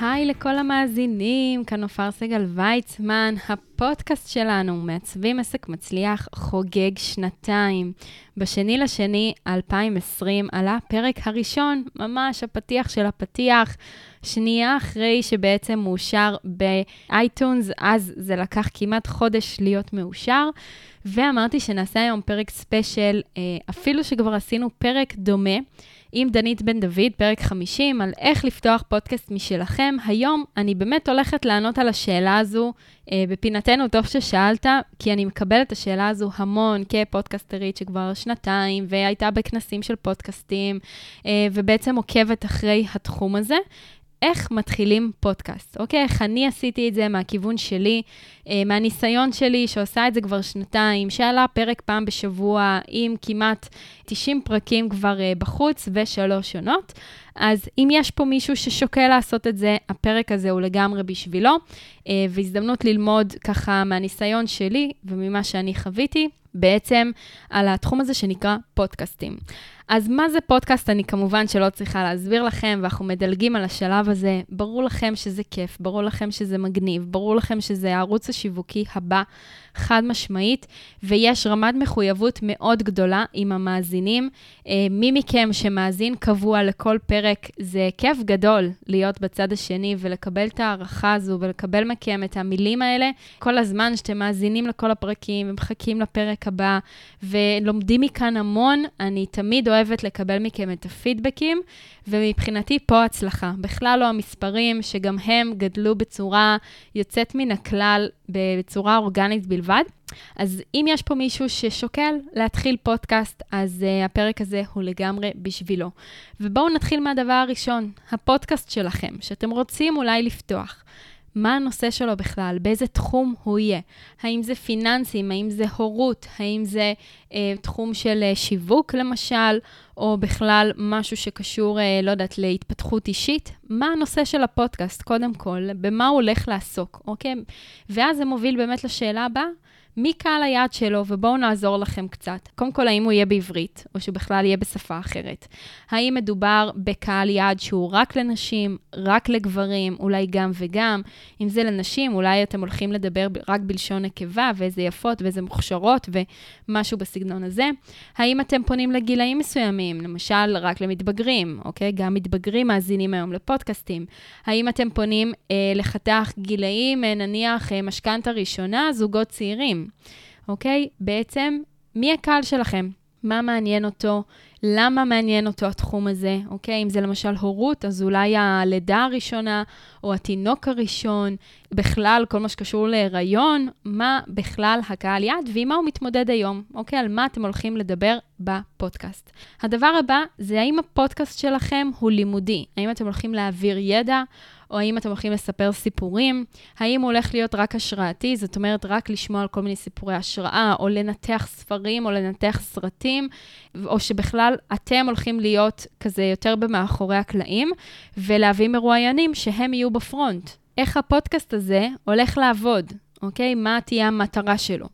היי לכל המאזינים, כאן עופר סגל ויצמן, הפודקאסט שלנו, מעצבים עסק מצליח, חוגג שנתיים. בשני לשני 2020 עלה הפרק הראשון, ממש הפתיח של הפתיח, שנייה אחרי שבעצם מאושר ב iTunes, אז זה לקח כמעט חודש להיות מאושר. ואמרתי שנעשה היום פרק ספיישל, אה, אפילו שכבר עשינו פרק דומה. עם דנית בן דוד, פרק 50, על איך לפתוח פודקאסט משלכם. היום אני באמת הולכת לענות על השאלה הזו אה, בפינתנו, טוב ששאלת, כי אני מקבלת את השאלה הזו המון כפודקסטרית שכבר שנתיים, והייתה בכנסים של פודקאסטים, אה, ובעצם עוקבת אחרי התחום הזה. איך מתחילים פודקאסט, אוקיי? איך אני עשיתי את זה מהכיוון שלי, אה, מהניסיון שלי, שעושה את זה כבר שנתיים, שעלה פרק פעם בשבוע עם כמעט 90 פרקים כבר אה, בחוץ ושלוש שונות. אז אם יש פה מישהו ששוקל לעשות את זה, הפרק הזה הוא לגמרי בשבילו, אה, והזדמנות ללמוד ככה מהניסיון שלי וממה שאני חוויתי, בעצם על התחום הזה שנקרא פודקאסטים. אז מה זה פודקאסט? אני כמובן שלא צריכה להסביר לכם, ואנחנו מדלגים על השלב הזה. ברור לכם שזה כיף, ברור לכם שזה מגניב, ברור לכם שזה הערוץ השיווקי הבא, חד משמעית, ויש רמת מחויבות מאוד גדולה עם המאזינים. אה, מי מכם שמאזין קבוע לכל פרק, זה כיף גדול להיות בצד השני ולקבל את ההערכה הזו ולקבל מכם את המילים האלה כל הזמן שאתם מאזינים לכל הפרקים ומחכים לפרק הבא ולומדים מכאן המון. אני תמיד אוהבת לקבל מכם את הפידבקים, ומבחינתי פה הצלחה. בכלל לא המספרים, שגם הם גדלו בצורה יוצאת מן הכלל, בצורה אורגנית בלבד. אז אם יש פה מישהו ששוקל להתחיל פודקאסט, אז uh, הפרק הזה הוא לגמרי בשבילו. ובואו נתחיל מהדבר הראשון, הפודקאסט שלכם, שאתם רוצים אולי לפתוח. מה הנושא שלו בכלל, באיזה תחום הוא יהיה. האם זה פיננסים, האם זה הורות, האם זה אה, תחום של אה, שיווק למשל, או בכלל משהו שקשור, אה, לא יודעת, להתפתחות אישית. מה הנושא של הפודקאסט, קודם כל, במה הוא הולך לעסוק, אוקיי? ואז זה מוביל באמת לשאלה הבאה. מי קהל היעד שלו, ובואו נעזור לכם קצת. קודם כל, האם הוא יהיה בעברית, או שבכלל יהיה בשפה אחרת? האם מדובר בקהל יעד שהוא רק לנשים, רק לגברים, אולי גם וגם? אם זה לנשים, אולי אתם הולכים לדבר רק בלשון נקבה, ואיזה יפות ואיזה מוכשרות, ומשהו בסגנון הזה. האם אתם פונים לגילאים מסוימים, למשל רק למתבגרים, אוקיי? גם מתבגרים מאזינים היום לפודקאסטים. האם אתם פונים אה, לחתך גילאים, אה, נניח אה, משכנתה ראשונה, זוגות צעירים? אוקיי? בעצם, מי הקהל שלכם? מה מעניין אותו? למה מעניין אותו התחום הזה, אוקיי? אם זה למשל הורות, אז אולי הלידה הראשונה או התינוק הראשון, בכלל, כל מה שקשור להיריון, מה בכלל הקהל יעד ועם מה הוא מתמודד היום, אוקיי? על מה אתם הולכים לדבר בפודקאסט. הדבר הבא זה האם הפודקאסט שלכם הוא לימודי, האם אתם הולכים להעביר ידע, או האם אתם הולכים לספר סיפורים, האם הוא הולך להיות רק השראתי, זאת אומרת, רק לשמוע על כל מיני סיפורי השראה, או לנתח ספרים, או לנתח סרטים, או שבכלל אתם הולכים להיות כזה יותר במאחורי הקלעים, ולהביא מרואיינים שהם יהיו בפרונט. איך הפודקאסט הזה הולך לעבוד, אוקיי? מה תהיה המטרה שלו.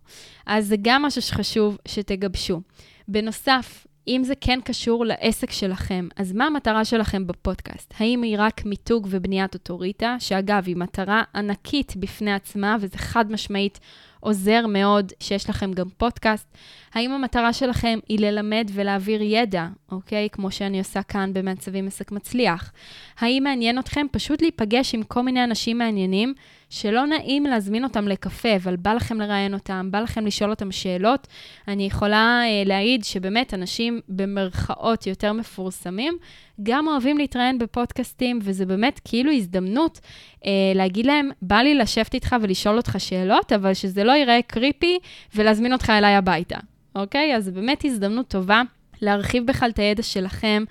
אז זה גם משהו שחשוב שתגבשו. בנוסף, אם זה כן קשור לעסק שלכם, אז מה המטרה שלכם בפודקאסט? האם היא רק מיתוג ובניית אוטוריטה, שאגב, היא מטרה ענקית בפני עצמה, וזה חד משמעית עוזר מאוד שיש לכם גם פודקאסט. האם המטרה שלכם היא ללמד ולהעביר ידע, אוקיי? כמו שאני עושה כאן במעצבים עסק מצליח. האם מעניין אתכם פשוט להיפגש עם כל מיני אנשים מעניינים שלא נעים להזמין אותם לקפה, אבל בא לכם לראיין אותם, בא לכם לשאול אותם שאלות? אני יכולה אה, להעיד שבאמת אנשים במרכאות יותר מפורסמים, גם אוהבים להתראיין בפודקאסטים, וזה באמת כאילו הזדמנות אה, להגיד להם, בא לי לשבת איתך ולשאול אותך שאלות, אבל שזה לא ייראה קריפי ולהזמין אותך אליי הביתה. אוקיי? אז זו באמת הזדמנות טובה להרחיב בכלל את הידע שלכם,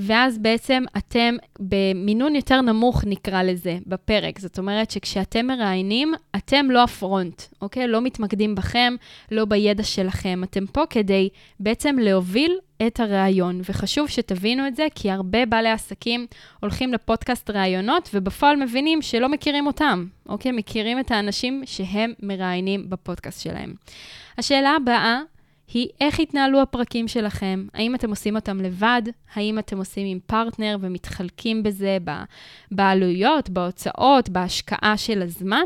ואז בעצם אתם במינון יותר נמוך, נקרא לזה, בפרק. זאת אומרת שכשאתם מראיינים, אתם לא הפרונט, אוקיי? לא מתמקדים בכם, לא בידע שלכם. אתם פה כדי בעצם להוביל את הראיון, וחשוב שתבינו את זה, כי הרבה בעלי עסקים הולכים לפודקאסט ראיונות, ובפועל מבינים שלא מכירים אותם, אוקיי? מכירים את האנשים שהם מראיינים בפודקאסט שלהם. השאלה הבאה היא איך התנהלו הפרקים שלכם. האם אתם עושים אותם לבד? האם אתם עושים עם פרטנר ומתחלקים בזה בעלויות, בהוצאות, בהשקעה של הזמן?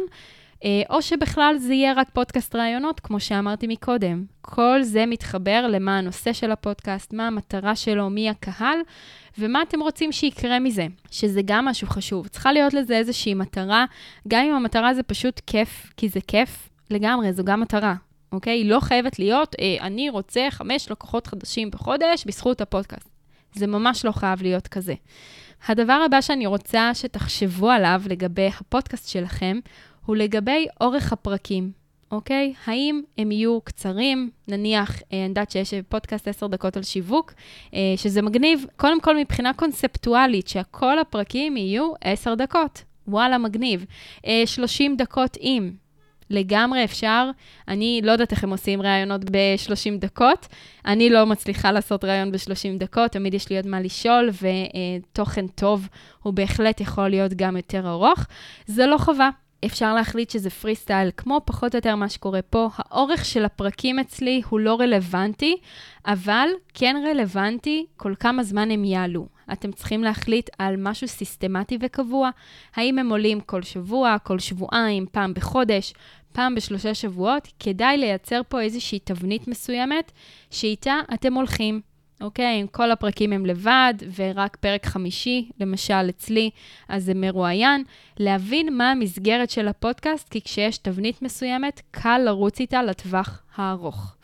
אה, או שבכלל זה יהיה רק פודקאסט ראיונות, כמו שאמרתי מקודם. כל זה מתחבר למה הנושא של הפודקאסט, מה המטרה שלו, מי הקהל, ומה אתם רוצים שיקרה מזה, שזה גם משהו חשוב. צריכה להיות לזה איזושהי מטרה, גם אם המטרה זה פשוט כיף, כי זה כיף, לגמרי, זו גם מטרה. אוקיי? היא לא חייבת להיות, אה, אני רוצה חמש לקוחות חדשים בחודש בזכות הפודקאסט. זה ממש לא חייב להיות כזה. הדבר הבא שאני רוצה שתחשבו עליו לגבי הפודקאסט שלכם, הוא לגבי אורך הפרקים, אוקיי? האם הם יהיו קצרים? נניח, אה, אני יודעת שיש פודקאסט 10 דקות על שיווק, אה, שזה מגניב, קודם כל מבחינה קונספטואלית, שכל הפרקים יהיו 10 דקות. וואלה, מגניב. 30 אה, דקות עם. לגמרי אפשר. אני לא יודעת איך הם עושים ראיונות ב-30 דקות. אני לא מצליחה לעשות ראיון ב-30 דקות, תמיד יש לי עוד מה לשאול, ותוכן טוב הוא בהחלט יכול להיות גם יותר ארוך. זה לא חובה. אפשר להחליט שזה פרי סטייל, כמו פחות או יותר מה שקורה פה. האורך של הפרקים אצלי הוא לא רלוונטי, אבל כן רלוונטי כל כמה זמן הם יעלו. אתם צריכים להחליט על משהו סיסטמטי וקבוע. האם הם עולים כל שבוע, כל שבועיים, פעם בחודש, פעם בשלושה שבועות? כדאי לייצר פה איזושהי תבנית מסוימת שאיתה אתם הולכים. אוקיי? אם כל הפרקים הם לבד ורק פרק חמישי, למשל אצלי, אז זה מרואיין, להבין מה המסגרת של הפודקאסט, כי כשיש תבנית מסוימת, קל לרוץ איתה לטווח הארוך.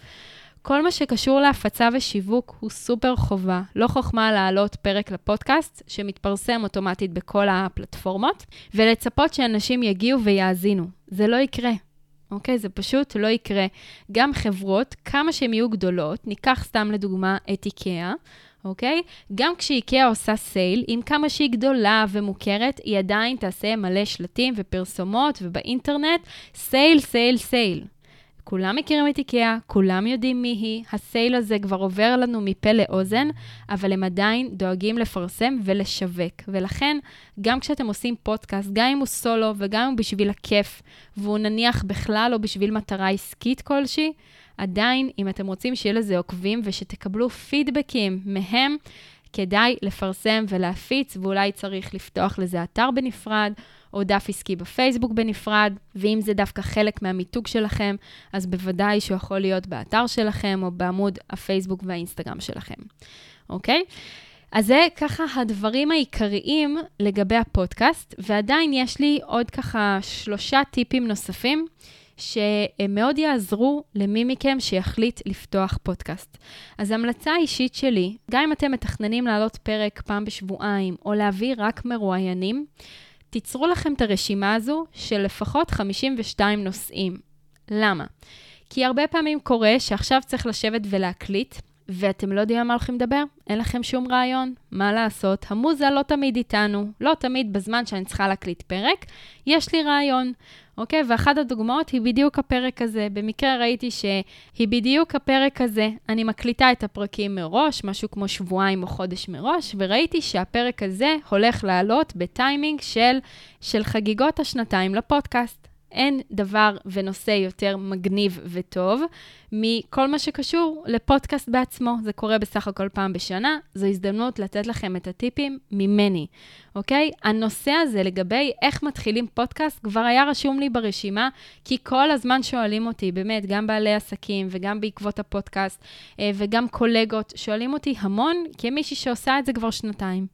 כל מה שקשור להפצה ושיווק הוא סופר חובה. לא חוכמה להעלות פרק לפודקאסט, שמתפרסם אוטומטית בכל הפלטפורמות, ולצפות שאנשים יגיעו ויאזינו. זה לא יקרה. אוקיי? זה פשוט לא יקרה. גם חברות, כמה שהן יהיו גדולות, ניקח סתם לדוגמה את איקאה, אוקיי? גם כשאיקאה עושה sale, עם כמה שהיא גדולה ומוכרת, היא עדיין תעשה מלא שלטים ופרסומות ובאינטרנט, sale, sale, sale. כולם מכירים את איקאה, כולם יודעים מי היא, ה sale הזה כבר עובר לנו מפה לאוזן, אבל הם עדיין דואגים לפרסם ולשווק. ולכן, גם כשאתם עושים פודקאסט, גם אם הוא סולו וגם אם הוא בשביל הכיף, והוא נניח בכלל לא בשביל מטרה עסקית כלשהי, עדיין, אם אתם רוצים שיהיה לזה עוקבים ושתקבלו פידבקים מהם, כדאי לפרסם ולהפיץ, ואולי צריך לפתוח לזה אתר בנפרד, או דף עסקי בפייסבוק בנפרד, ואם זה דווקא חלק מהמיתוג שלכם, אז בוודאי שהוא יכול להיות באתר שלכם, או בעמוד הפייסבוק והאינסטגרם שלכם, אוקיי? אז זה ככה הדברים העיקריים לגבי הפודקאסט, ועדיין יש לי עוד ככה שלושה טיפים נוספים. שהם מאוד יעזרו למי מכם שיחליט לפתוח פודקאסט. אז המלצה אישית שלי, גם אם אתם מתכננים לעלות פרק פעם בשבועיים, או להביא רק מרואיינים, תיצרו לכם את הרשימה הזו של לפחות 52 נושאים. למה? כי הרבה פעמים קורה שעכשיו צריך לשבת ולהקליט, ואתם לא יודעים על מה הולכים לדבר, אין לכם שום רעיון, מה לעשות? המוזה לא תמיד איתנו, לא תמיד בזמן שאני צריכה להקליט פרק, יש לי רעיון. אוקיי? ואחת הדוגמאות היא בדיוק הפרק הזה. במקרה ראיתי שהיא בדיוק הפרק הזה. אני מקליטה את הפרקים מראש, משהו כמו שבועיים או חודש מראש, וראיתי שהפרק הזה הולך לעלות בטיימינג של, של חגיגות השנתיים לפודקאסט. אין דבר ונושא יותר מגניב וטוב מכל מה שקשור לפודקאסט בעצמו. זה קורה בסך הכל פעם בשנה, זו הזדמנות לתת לכם את הטיפים ממני, אוקיי? הנושא הזה לגבי איך מתחילים פודקאסט כבר היה רשום לי ברשימה, כי כל הזמן שואלים אותי, באמת, גם בעלי עסקים וגם בעקבות הפודקאסט אה, וגם קולגות, שואלים אותי המון כמישהי שעושה את זה כבר שנתיים.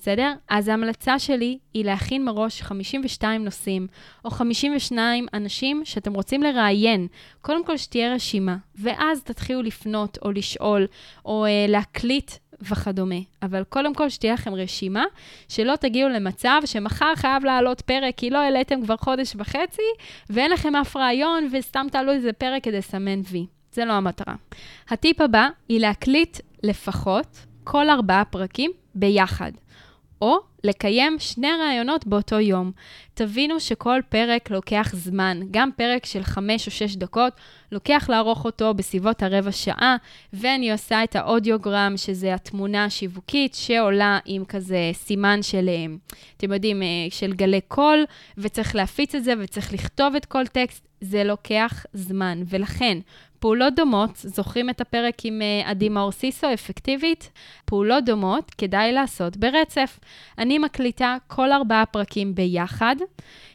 בסדר? אז ההמלצה שלי היא להכין מראש 52 נושאים, או 52 אנשים שאתם רוצים לראיין. קודם כל שתהיה רשימה, ואז תתחילו לפנות או לשאול, או אה, להקליט וכדומה. אבל קודם כל שתהיה לכם רשימה, שלא תגיעו למצב שמחר חייב לעלות פרק, כי לא העליתם כבר חודש וחצי, ואין לכם אף רעיון, וסתם תעלו איזה פרק כדי לסמן וי. זה לא המטרה. הטיפ הבא היא להקליט לפחות כל ארבעה פרקים ביחד. או לקיים שני ראיונות באותו יום. תבינו שכל פרק לוקח זמן, גם פרק של חמש או שש דקות, לוקח לערוך אותו בסביבות הרבע שעה, ואני עושה את האודיוגרם, שזה התמונה השיווקית, שעולה עם כזה סימן של, אה, אתם יודעים, אה, של גלי קול, וצריך להפיץ את זה, וצריך לכתוב את כל טקסט. זה לוקח זמן, ולכן פעולות דומות, זוכרים את הפרק עם uh, עדי מאור סיסו, אפקטיבית? פעולות דומות כדאי לעשות ברצף. מקליטה כל ארבעה פרקים ביחד.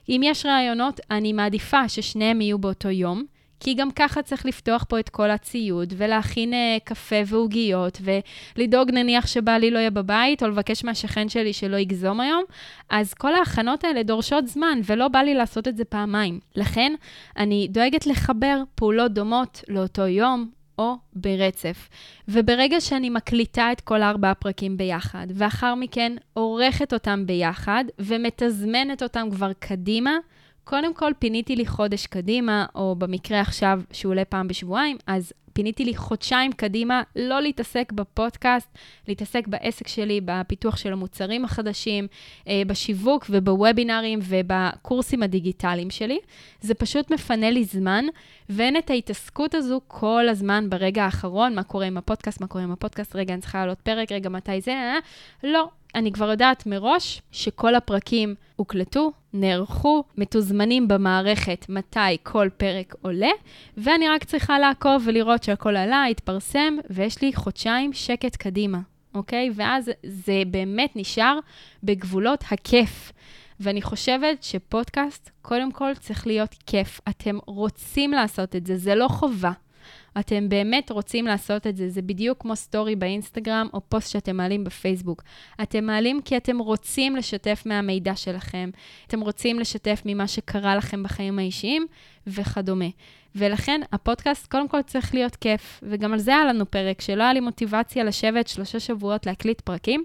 אם יש רעיונות, אני מעדיפה ששניהם יהיו באותו יום. כי גם ככה צריך לפתוח פה את כל הציוד, ולהכין uh, קפה ועוגיות, ולדאוג נניח שבעלי לא יהיה בבית, או לבקש מהשכן שלי שלא יגזום היום, אז כל ההכנות האלה דורשות זמן, ולא בא לי לעשות את זה פעמיים. לכן, אני דואגת לחבר פעולות דומות לאותו יום, או ברצף. וברגע שאני מקליטה את כל ארבעה הפרקים ביחד, ואחר מכן עורכת אותם ביחד, ומתזמנת אותם כבר קדימה, קודם כל פיניתי לי חודש קדימה, או במקרה עכשיו שהוא עולה פעם בשבועיים, אז פיניתי לי חודשיים קדימה לא להתעסק בפודקאסט, להתעסק בעסק שלי, בפיתוח של המוצרים החדשים, אה, בשיווק ובוובינרים ובקורסים הדיגיטליים שלי. זה פשוט מפנה לי זמן, ואין את ההתעסקות הזו כל הזמן ברגע האחרון, מה קורה עם הפודקאסט, מה קורה עם הפודקאסט, רגע, אני צריכה לעלות פרק, רגע, מתי זה, אה, אה. לא, אני כבר יודעת מראש שכל הפרקים הוקלטו, נערכו, מתוזמנים במערכת מתי כל פרק עולה, ואני רק צריכה לעקוב ולראות שהכל עלה, התפרסם, ויש לי חודשיים שקט קדימה, אוקיי? ואז זה באמת נשאר בגבולות הכיף. ואני חושבת שפודקאסט, קודם כל צריך להיות כיף. אתם רוצים לעשות את זה, זה לא חובה. אתם באמת רוצים לעשות את זה, זה בדיוק כמו סטורי באינסטגרם או פוסט שאתם מעלים בפייסבוק. אתם מעלים כי אתם רוצים לשתף מהמידע שלכם, אתם רוצים לשתף ממה שקרה לכם בחיים האישיים וכדומה. ולכן הפודקאסט קודם כל צריך להיות כיף, וגם על זה היה לנו פרק, שלא היה לי מוטיבציה לשבת שלושה שבועות להקליט פרקים,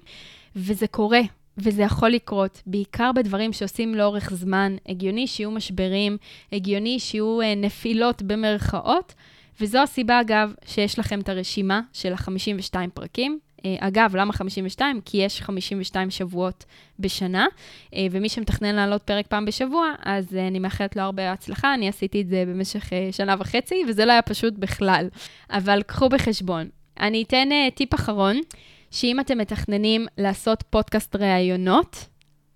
וזה קורה. וזה יכול לקרות, בעיקר בדברים שעושים לאורך זמן. הגיוני שיהיו משברים, הגיוני שיהיו אה, נפילות במרכאות, וזו הסיבה, אגב, שיש לכם את הרשימה של ה-52 פרקים. אה, אגב, למה 52? כי יש 52 שבועות בשנה, אה, ומי שמתכנן לעלות פרק פעם בשבוע, אז אה, אני מאחלת לו הרבה הצלחה. אני עשיתי את זה במשך שנה וחצי, וזה לא היה פשוט בכלל. אבל קחו בחשבון. אני אתן טיפ אחרון, שאם אתם מתכננים לעשות פודקאסט ראיונות,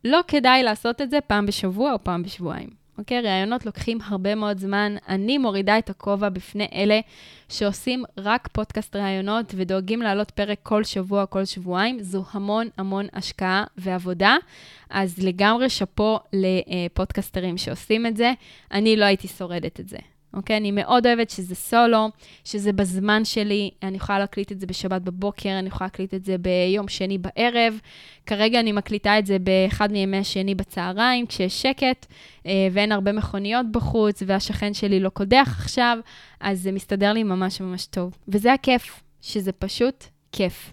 לא כדאי לעשות את זה פעם בשבוע או פעם בשבועיים. אוקיי? ראיונות לוקחים הרבה מאוד זמן. אני מורידה את הכובע בפני אלה שעושים רק פודקאסט ראיונות ודואגים להעלות פרק כל שבוע, כל שבועיים. זו המון המון השקעה ועבודה. אז לגמרי שאפו לפודקסטרים שעושים את זה. אני לא הייתי שורדת את זה. אוקיי? אני מאוד אוהבת שזה סולו, שזה בזמן שלי, אני יכולה להקליט את זה בשבת בבוקר, אני יכולה להקליט את זה ביום שני בערב. כרגע אני מקליטה את זה באחד מימי השני בצהריים, כשיש שקט אה, ואין הרבה מכוניות בחוץ, והשכן שלי לא קודח עכשיו, אז זה מסתדר לי ממש ממש טוב. וזה הכיף, שזה פשוט כיף.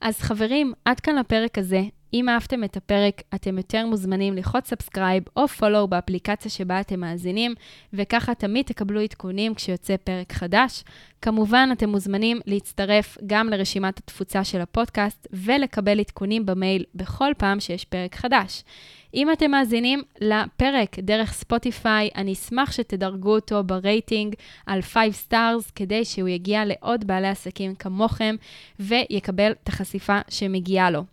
אז חברים, עד כאן לפרק הזה. אם אהבתם את הפרק, אתם יותר מוזמנים ללחוץ subscribe או follow באפליקציה שבה אתם מאזינים, וככה תמיד תקבלו עדכונים כשיוצא פרק חדש. כמובן, אתם מוזמנים להצטרף גם לרשימת התפוצה של הפודקאסט ולקבל עדכונים במייל בכל פעם שיש פרק חדש. אם אתם מאזינים לפרק דרך ספוטיפיי, אני אשמח שתדרגו אותו ברייטינג על 5 stars, כדי שהוא יגיע לעוד בעלי עסקים כמוכם ויקבל את החשיפה שמגיעה לו.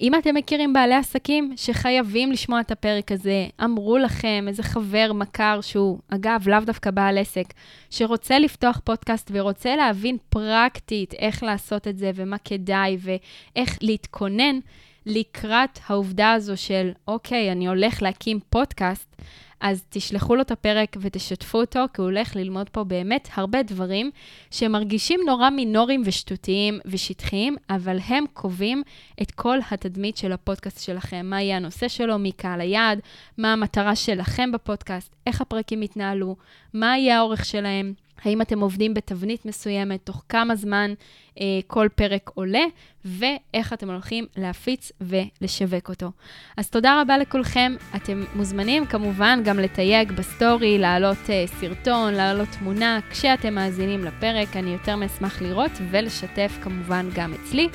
אם אתם מכירים בעלי עסקים שחייבים לשמוע את הפרק הזה, אמרו לכם איזה חבר, מכר, שהוא, אגב, לאו דווקא בעל עסק, שרוצה לפתוח פודקאסט ורוצה להבין פרקטית איך לעשות את זה ומה כדאי ואיך להתכונן, לקראת העובדה הזו של, אוקיי, אני הולך להקים פודקאסט, אז תשלחו לו את הפרק ותשתפו אותו, כי הוא הולך ללמוד פה באמת הרבה דברים שמרגישים נורא מינוריים ושטותיים ושטחיים, אבל הם קובעים את כל התדמית של הפודקאסט שלכם. מה יהיה הנושא שלו, מי קהל היעד, מה המטרה שלכם בפודקאסט, איך הפרקים יתנהלו, מה יהיה האורך שלהם. האם אתם עובדים בתבנית מסוימת, תוך כמה זמן אה, כל פרק עולה, ואיך אתם הולכים להפיץ ולשווק אותו. אז תודה רבה לכולכם. אתם מוזמנים כמובן גם לתייג בסטורי, להעלות אה, סרטון, להעלות תמונה. כשאתם מאזינים לפרק, אני יותר מאשמח לראות ולשתף כמובן גם אצלי.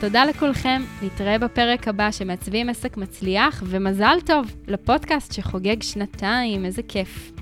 תודה לכולכם, נתראה בפרק הבא שמעצבים עסק מצליח, ומזל טוב לפודקאסט שחוגג שנתיים, איזה כיף.